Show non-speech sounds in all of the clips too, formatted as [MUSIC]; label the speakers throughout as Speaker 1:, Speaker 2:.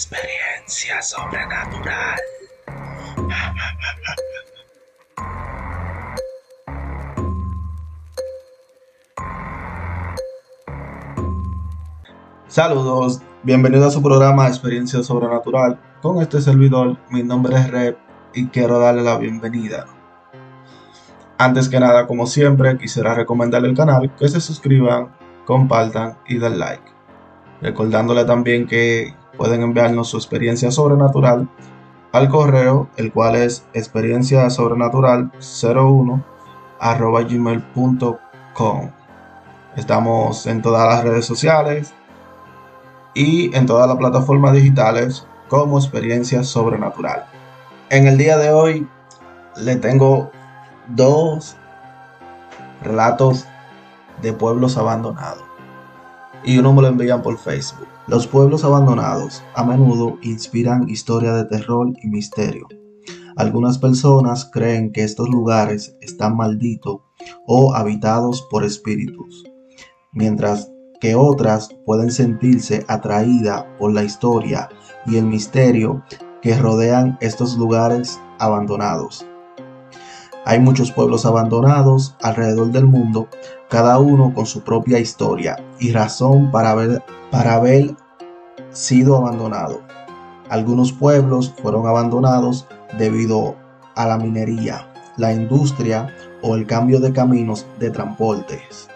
Speaker 1: Experiencia sobrenatural.
Speaker 2: Saludos, bienvenido a su programa Experiencia Sobrenatural. Con este servidor, mi nombre es Rep y quiero darle la bienvenida. Antes que nada, como siempre, quisiera recomendarle el canal, que se suscriban, compartan y den like. Recordándole también que pueden enviarnos su experiencia sobrenatural al correo, el cual es experiencia sobrenatural 01 gmail.com. Estamos en todas las redes sociales y en todas las plataformas digitales como experiencia sobrenatural. En el día de hoy le tengo dos relatos de pueblos abandonados y uno me lo envían por Facebook. Los pueblos abandonados a menudo inspiran historia de terror y misterio. Algunas personas creen que estos lugares están malditos o habitados por espíritus, mientras que otras pueden sentirse atraídas por la historia y el misterio que rodean estos lugares abandonados. Hay muchos pueblos abandonados alrededor del mundo, cada uno con su propia historia y razón para haber, para haber sido abandonado. Algunos pueblos fueron abandonados debido a la minería, la industria o el cambio de caminos de transportes.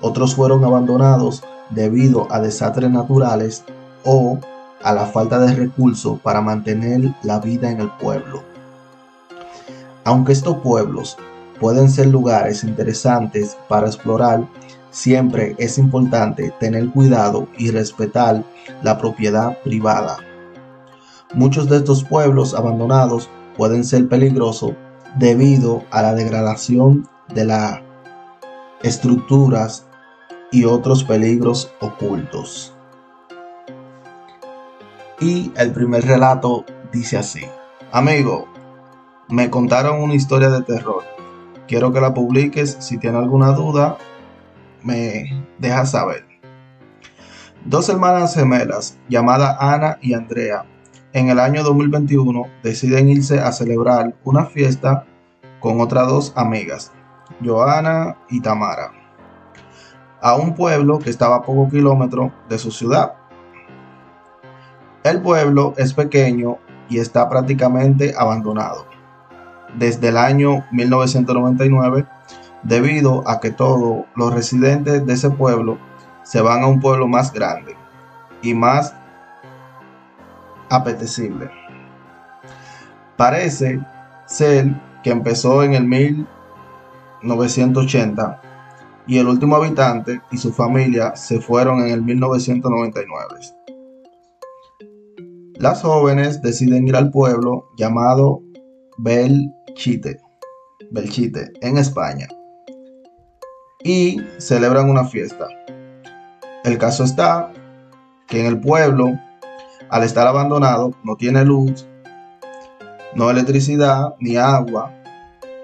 Speaker 2: Otros fueron abandonados debido a desastres naturales o a la falta de recursos para mantener la vida en el pueblo. Aunque estos pueblos pueden ser lugares interesantes para explorar, siempre es importante tener cuidado y respetar la propiedad privada. Muchos de estos pueblos abandonados pueden ser peligrosos debido a la degradación de las estructuras y otros peligros ocultos. Y el primer relato dice así. Amigo, me contaron una historia de terror. Quiero que la publiques. Si tiene alguna duda, me dejas saber. Dos hermanas gemelas, llamadas Ana y Andrea, en el año 2021 deciden irse a celebrar una fiesta con otras dos amigas, Joana y Tamara, a un pueblo que estaba a pocos kilómetros de su ciudad. El pueblo es pequeño y está prácticamente abandonado desde el año 1999 debido a que todos los residentes de ese pueblo se van a un pueblo más grande y más apetecible. Parece ser que empezó en el 1980 y el último habitante y su familia se fueron en el 1999. Las jóvenes deciden ir al pueblo llamado Belchite, Belchite en España y celebran una fiesta. El caso está que en el pueblo, al estar abandonado, no tiene luz, no electricidad ni agua.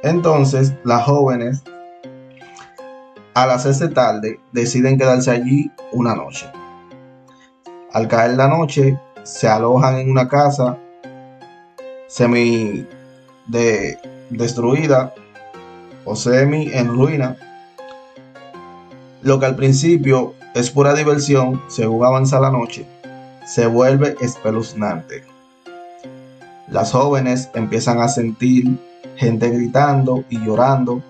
Speaker 2: Entonces las jóvenes, al hacerse tarde, deciden quedarse allí una noche. Al caer la noche, se alojan en una casa semi de destruida o semi en ruina lo que al principio es pura diversión, según avanza la noche, se vuelve espeluznante. Las jóvenes empiezan a sentir gente gritando y llorando,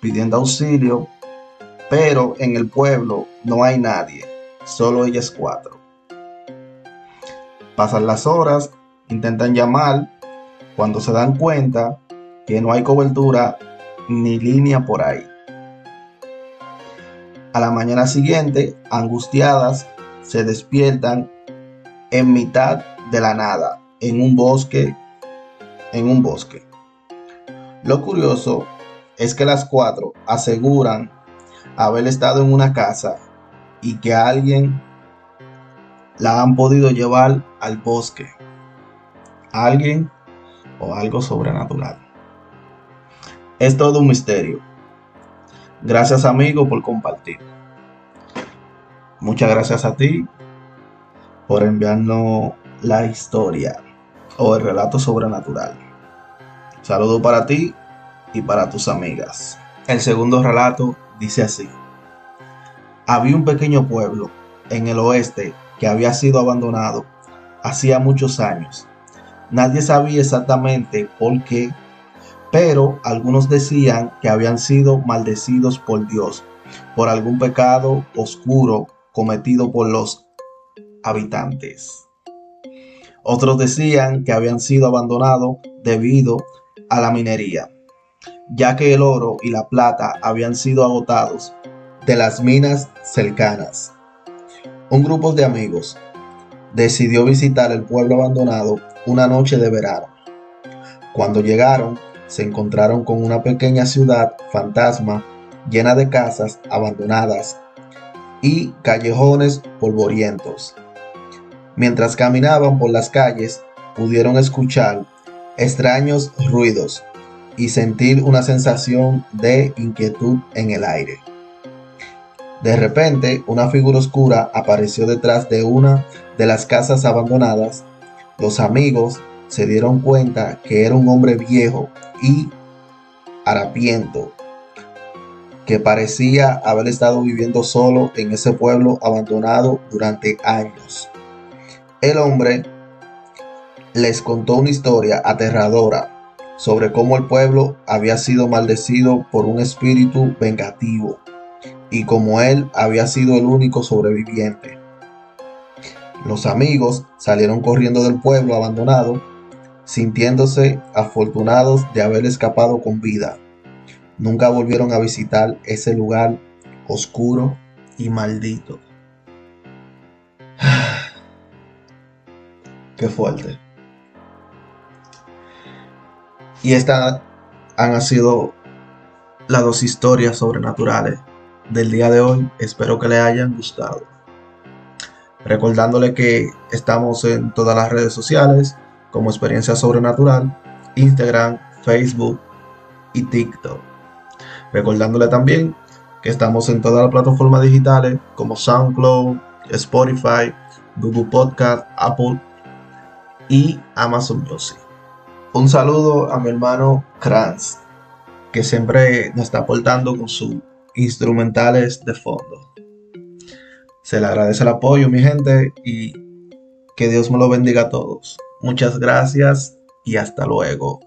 Speaker 2: pidiendo auxilio, pero en el pueblo no hay nadie, solo ellas cuatro. Pasan las horas, intentan llamar, cuando se dan cuenta que no hay cobertura ni línea por ahí. A la mañana siguiente, angustiadas, se despiertan en mitad de la nada, en un bosque, en un bosque. Lo curioso es que las cuatro aseguran haber estado en una casa y que alguien la han podido llevar al bosque. Alguien o algo sobrenatural. Es todo un misterio Gracias amigo por compartir. Muchas gracias a ti por enviarnos la historia o el relato sobrenatural. Saludo para ti y para tus amigas. El segundo relato dice así. Había un pequeño pueblo en el oeste que había sido abandonado hacía muchos años. Nadie sabía exactamente por qué, pero algunos decían que habían sido maldecidos por Dios por algún pecado oscuro cometido por los habitantes. Otros decían que habían sido abandonados debido a la minería, ya que el oro y la plata habían sido agotados de las minas cercanas. Un grupo de amigos decidió visitar el pueblo abandonado una noche de verano. Cuando llegaron, se encontraron con una pequeña ciudad fantasma llena de casas abandonadas y callejones polvorientos. Mientras caminaban por las calles, pudieron escuchar extraños ruidos y sentir una sensación de inquietud en el aire. De repente, una figura oscura apareció detrás de una de las casas abandonadas. Los amigos se dieron cuenta que era un hombre viejo y harapiento, que parecía haber estado viviendo solo en ese pueblo abandonado durante años. El hombre les contó una historia aterradora sobre cómo el pueblo había sido maldecido por un espíritu vengativo y como él había sido el único sobreviviente. Los amigos salieron corriendo del pueblo abandonado, sintiéndose afortunados de haber escapado con vida. Nunca volvieron a visitar ese lugar oscuro y maldito. [SIGHS] Qué fuerte. Y estas han sido las dos historias sobrenaturales del día de hoy. Espero que les hayan gustado. Recordándole que estamos en todas las redes sociales como Experiencia Sobrenatural, Instagram, Facebook y TikTok. Recordándole también que estamos en todas las plataformas digitales como SoundCloud, Spotify, Google Podcast, Apple y Amazon Music. Un saludo a mi hermano Kranz, que siempre nos está aportando con sus instrumentales de fondo. Se le agradece el apoyo, mi gente, y que Dios me lo bendiga a todos. Muchas gracias y hasta luego.